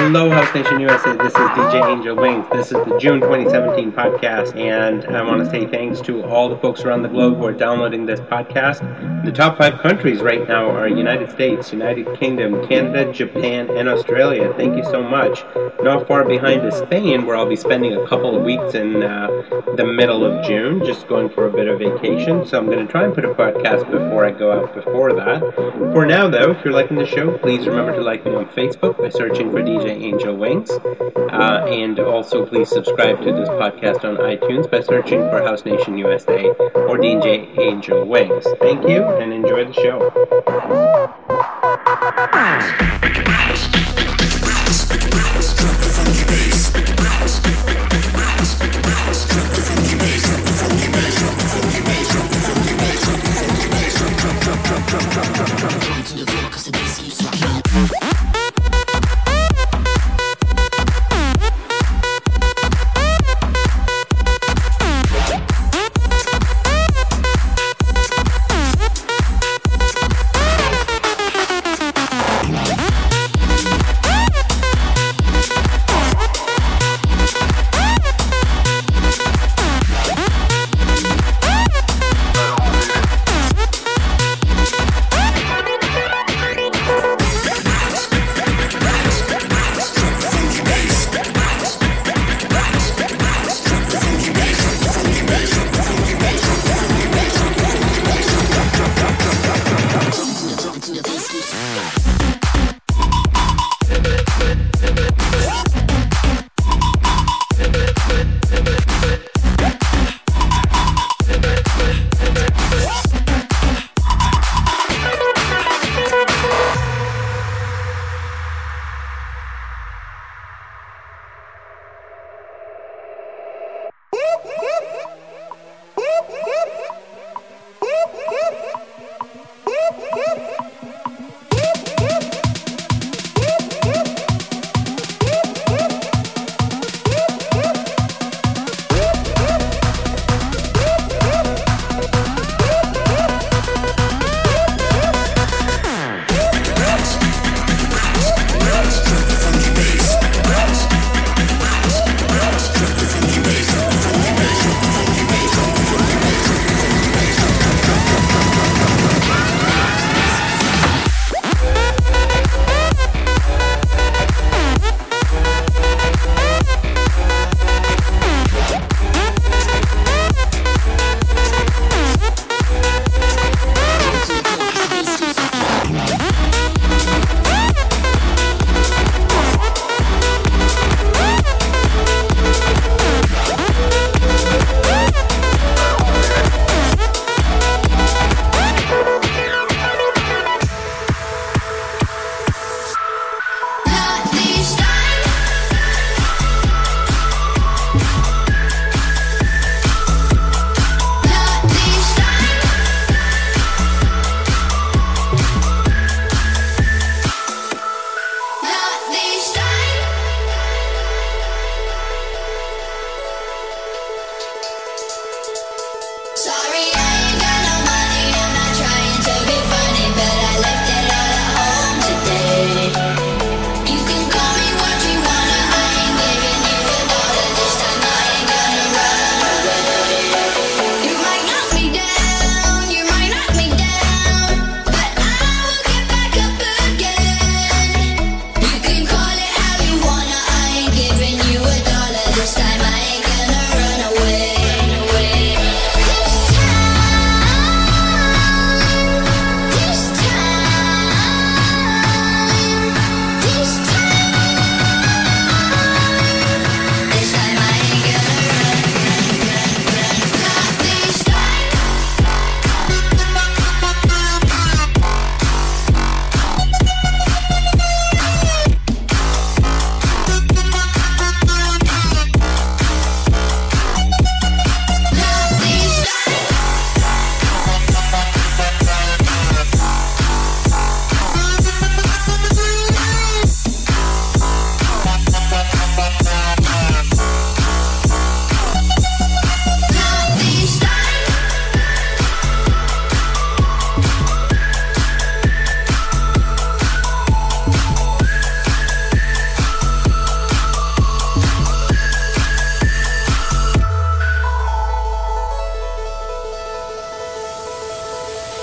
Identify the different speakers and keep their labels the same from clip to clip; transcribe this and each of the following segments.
Speaker 1: Hello, House Nation USA. This is DJ Angel Wings. This is the June 2017 podcast, and I want to say thanks to all the folks around the globe who are downloading this podcast. The top five countries right now are United States, United Kingdom, Canada, Japan, and Australia. Thank you so much. Not far behind is Spain, where I'll be spending a couple of weeks in uh, the middle of June, just going for a bit of vacation. So I'm going to try and put a podcast before I go out before that. For now, though, if you're liking the show, please remember to like me on Facebook by searching for DJ Angel Wings. Uh, and also, please subscribe to this podcast on iTunes by searching for House Nation USA or DJ Angel Wings. Thank you and enjoy the show.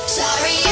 Speaker 2: Sorry.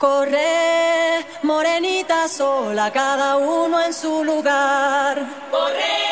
Speaker 2: Corre, morenita sola, cada uno en su lugar.
Speaker 3: Corre,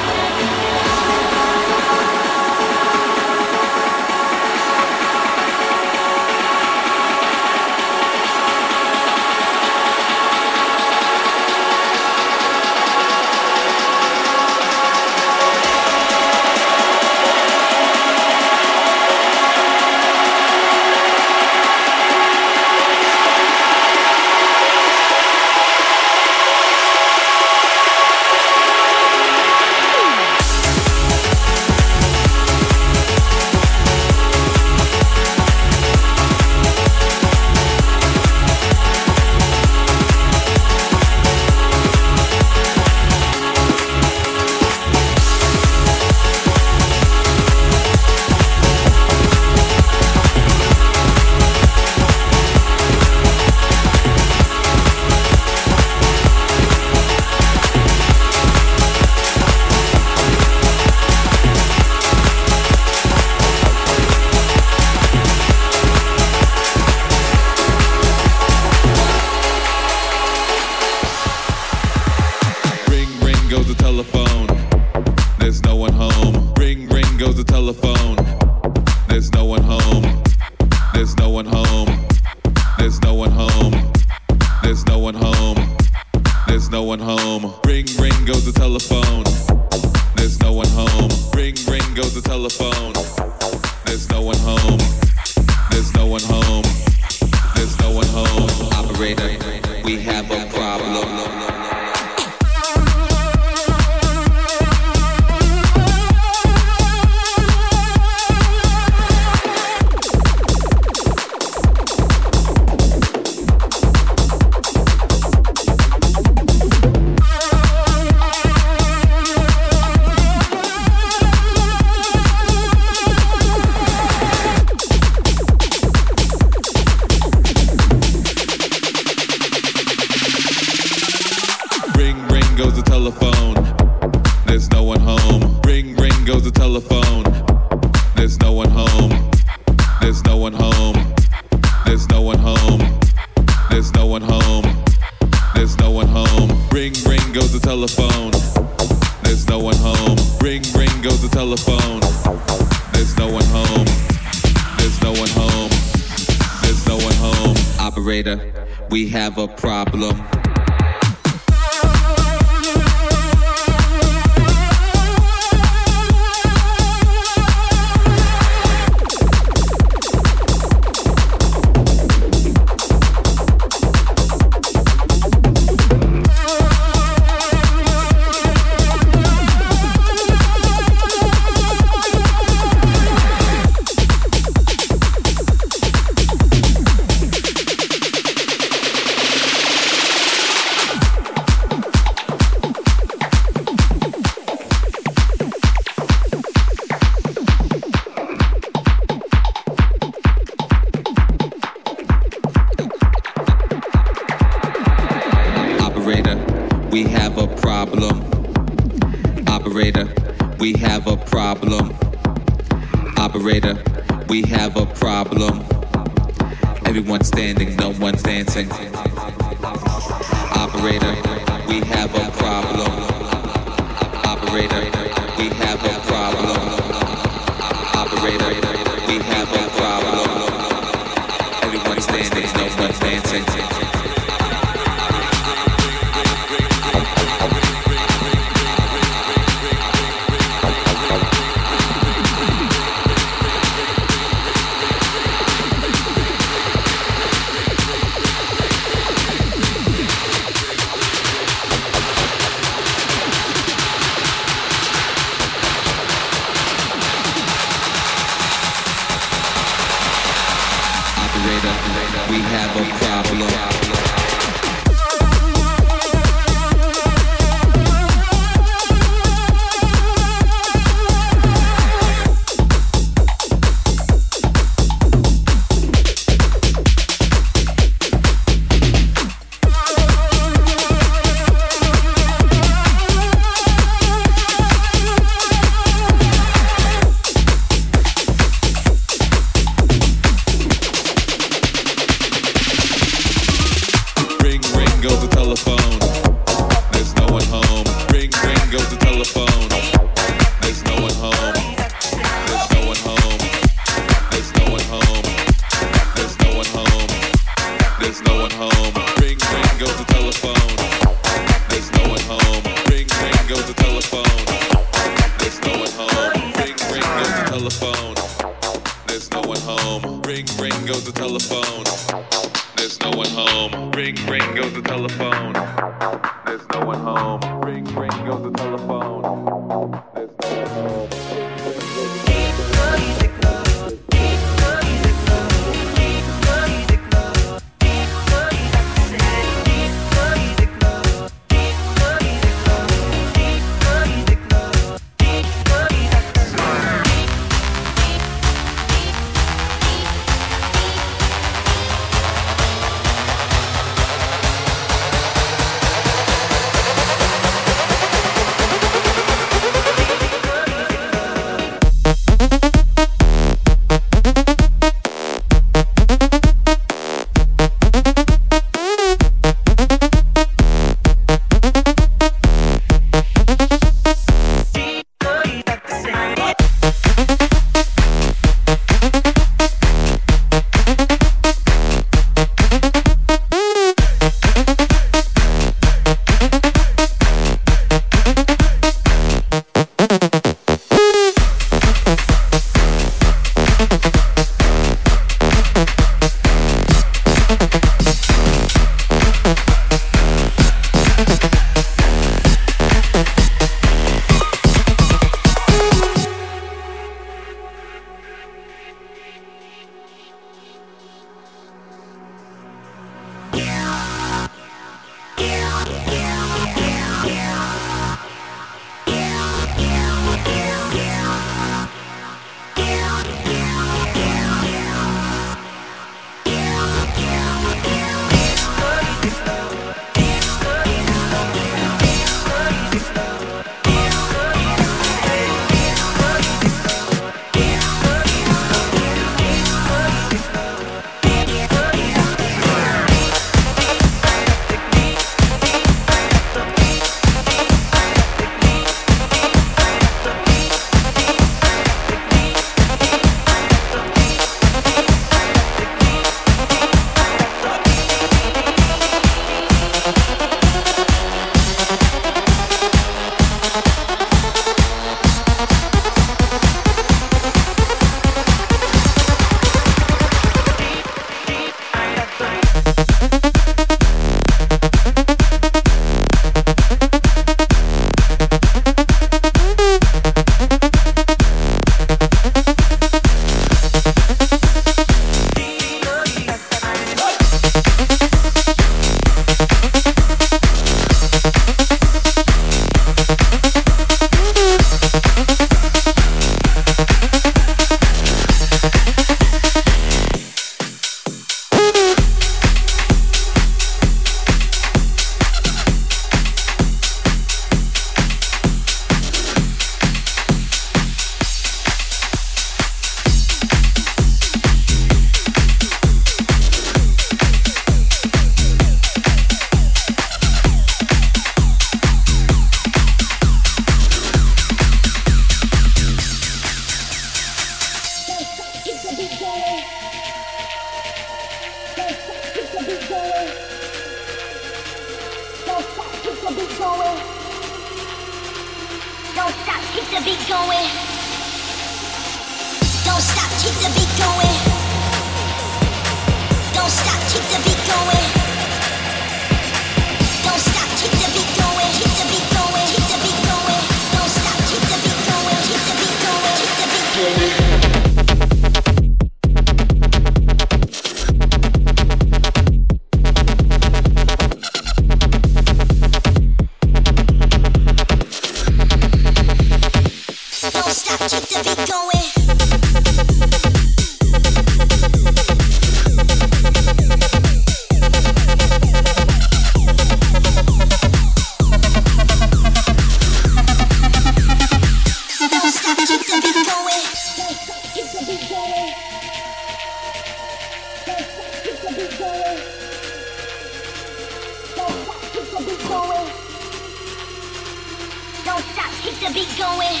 Speaker 4: keep the beat going.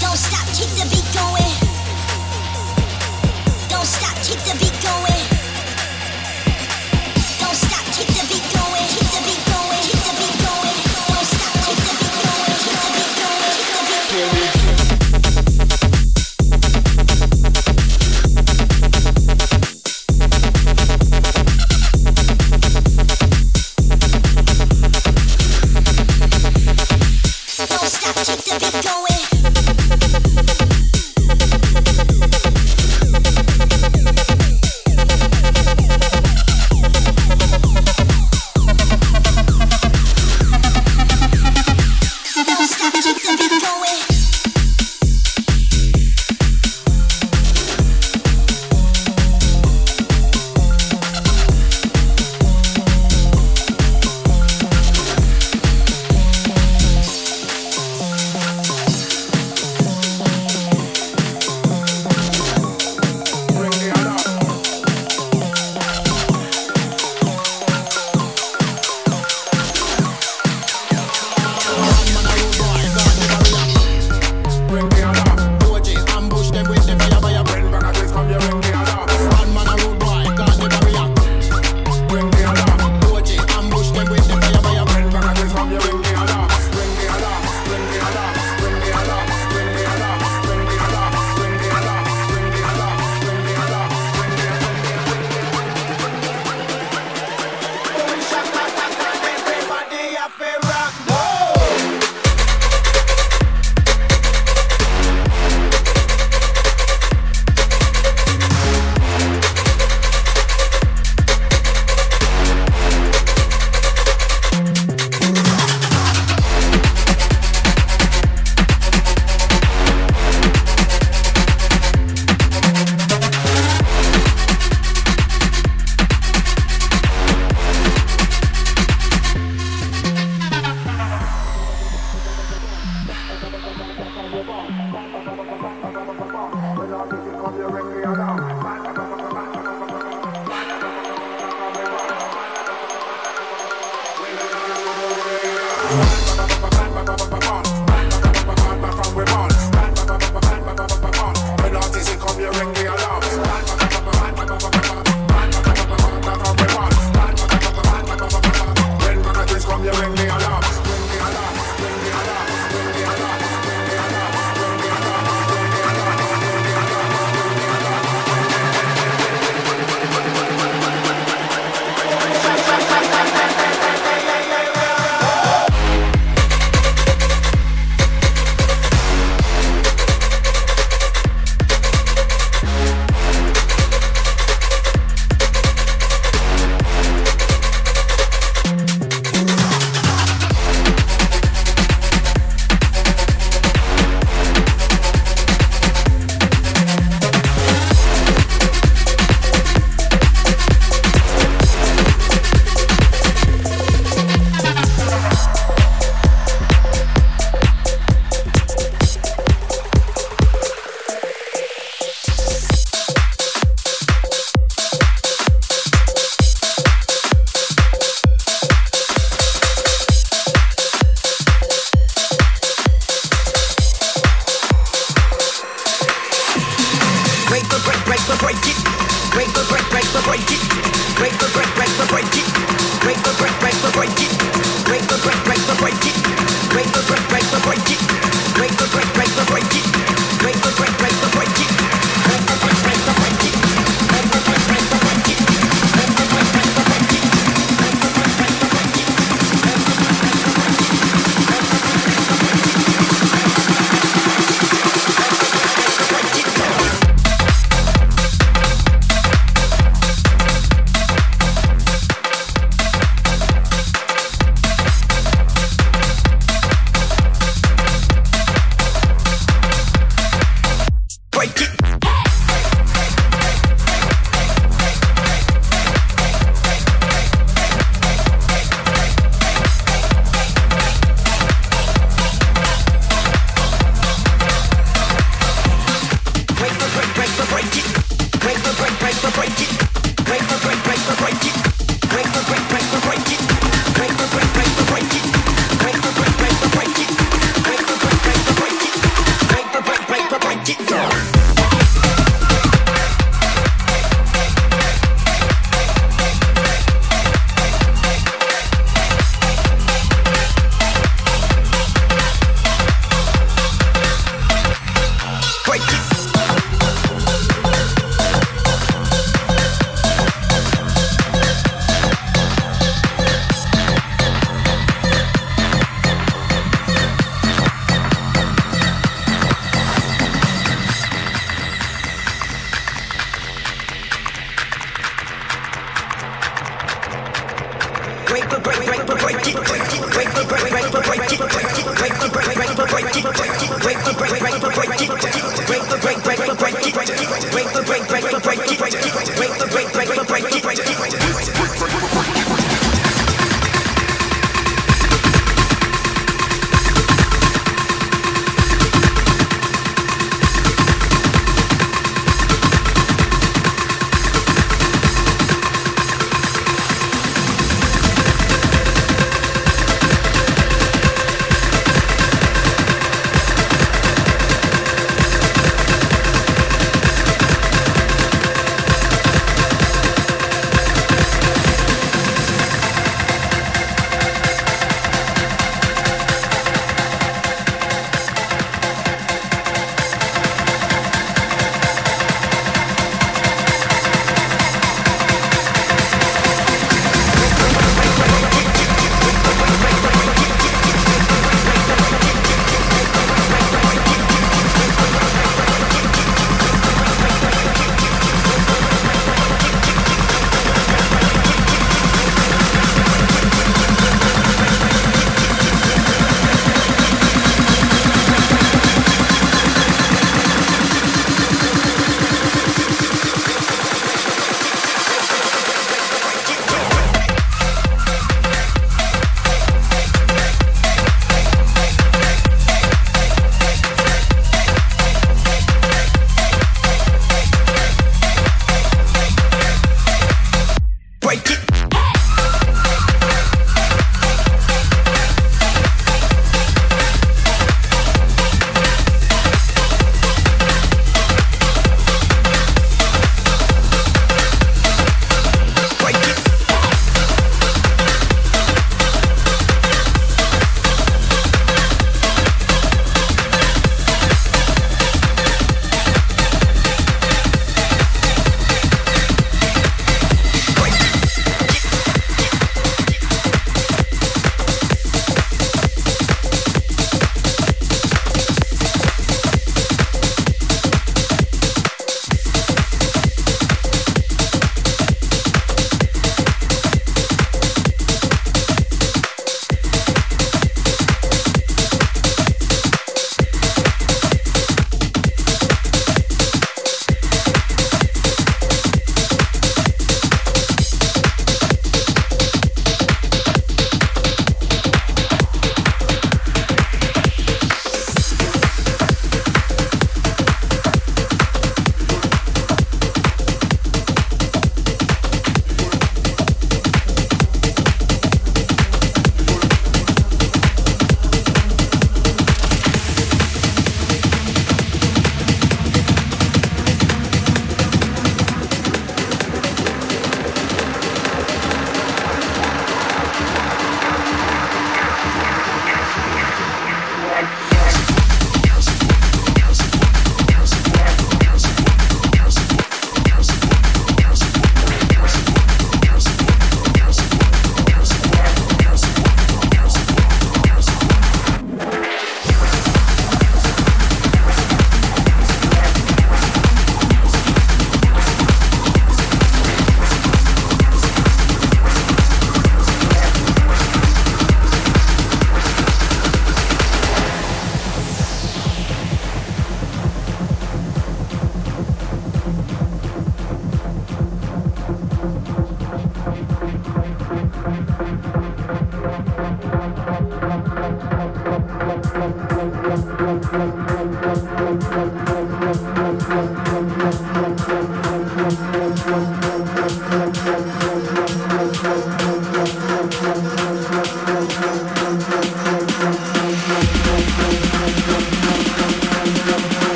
Speaker 4: Don't stop, keep the beat going. Don't stop, keep the beat going.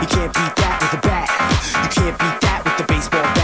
Speaker 4: You can't beat
Speaker 5: that with a bat.
Speaker 6: You can't beat that with the baseball bat.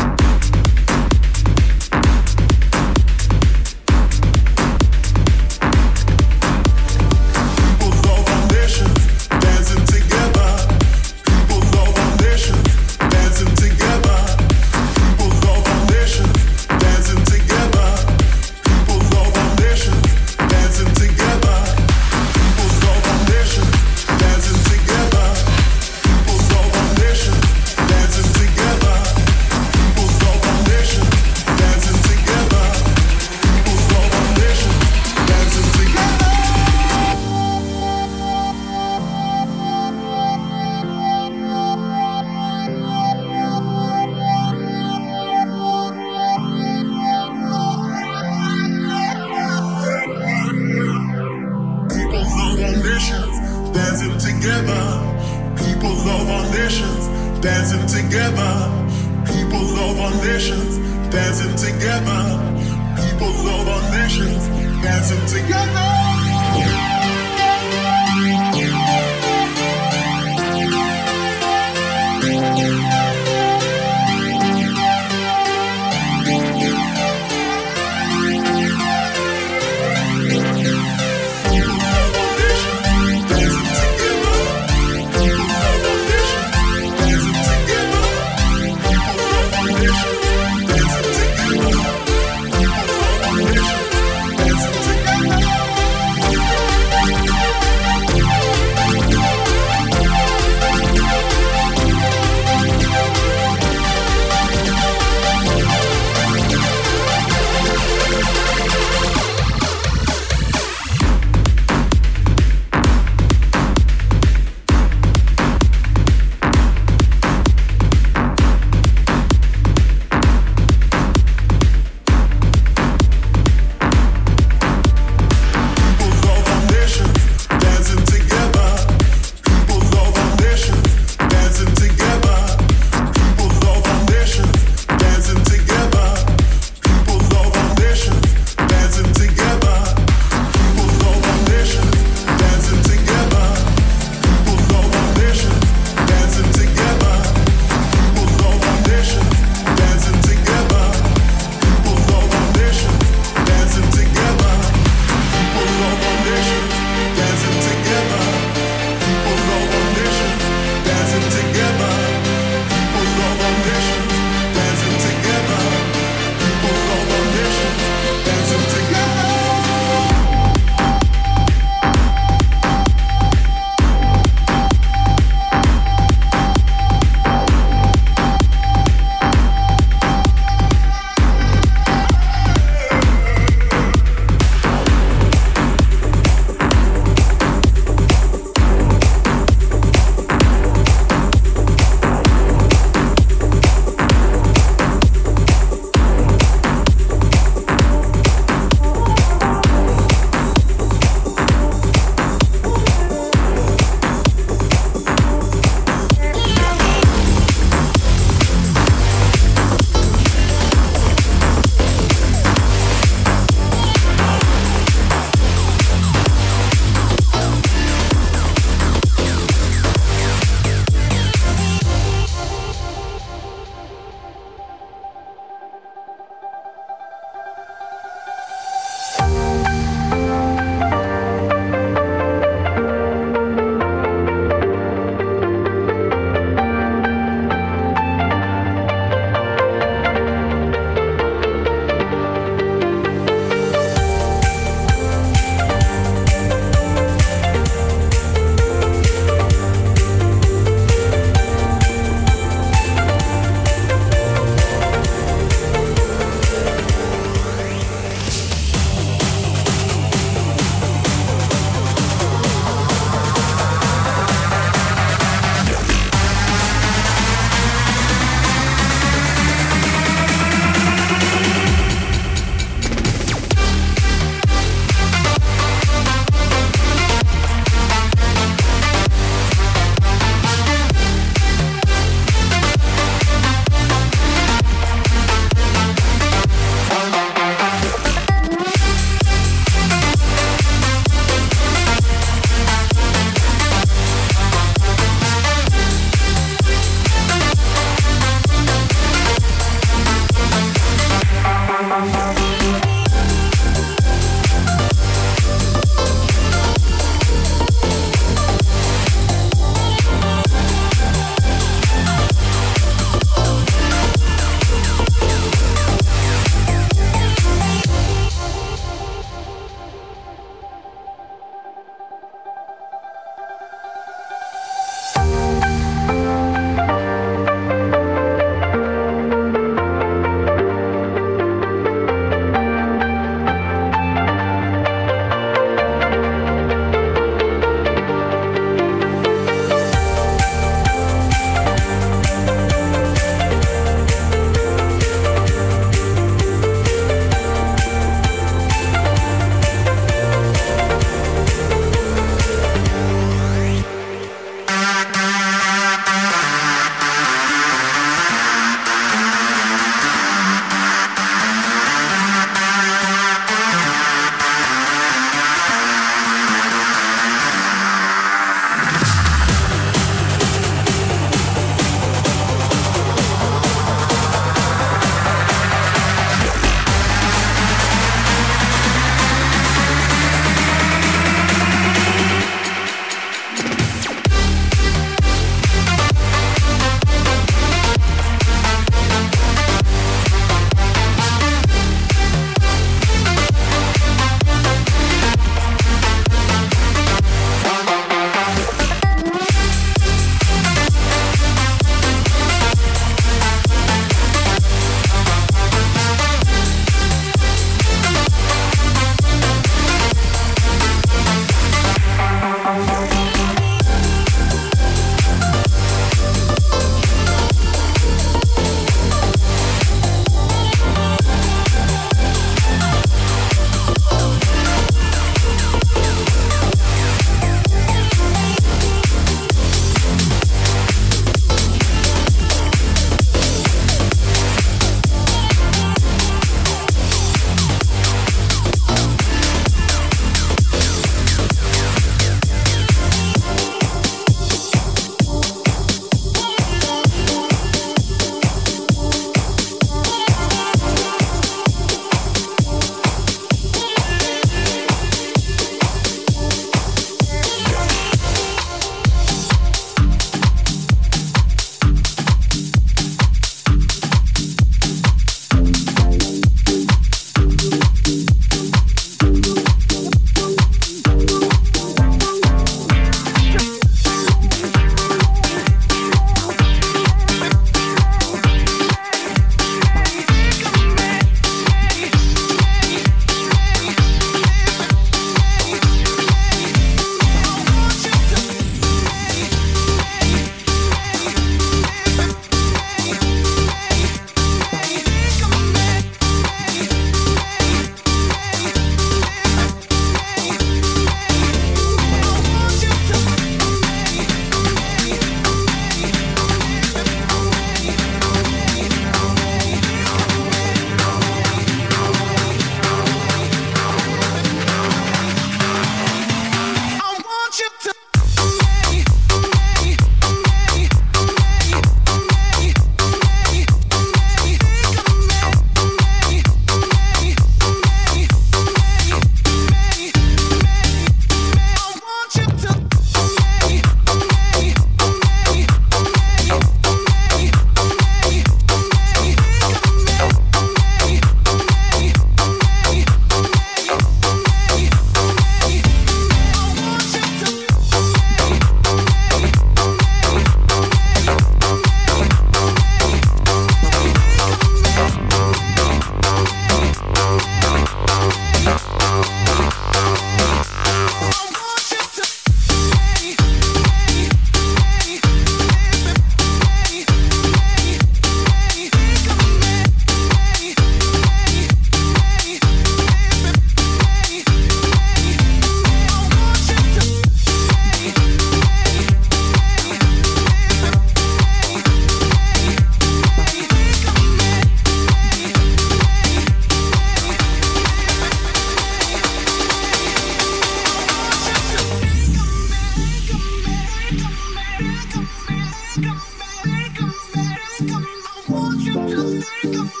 Speaker 6: Come back, come back, come back, I want you to
Speaker 7: come back.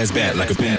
Speaker 7: Ass back like a boom,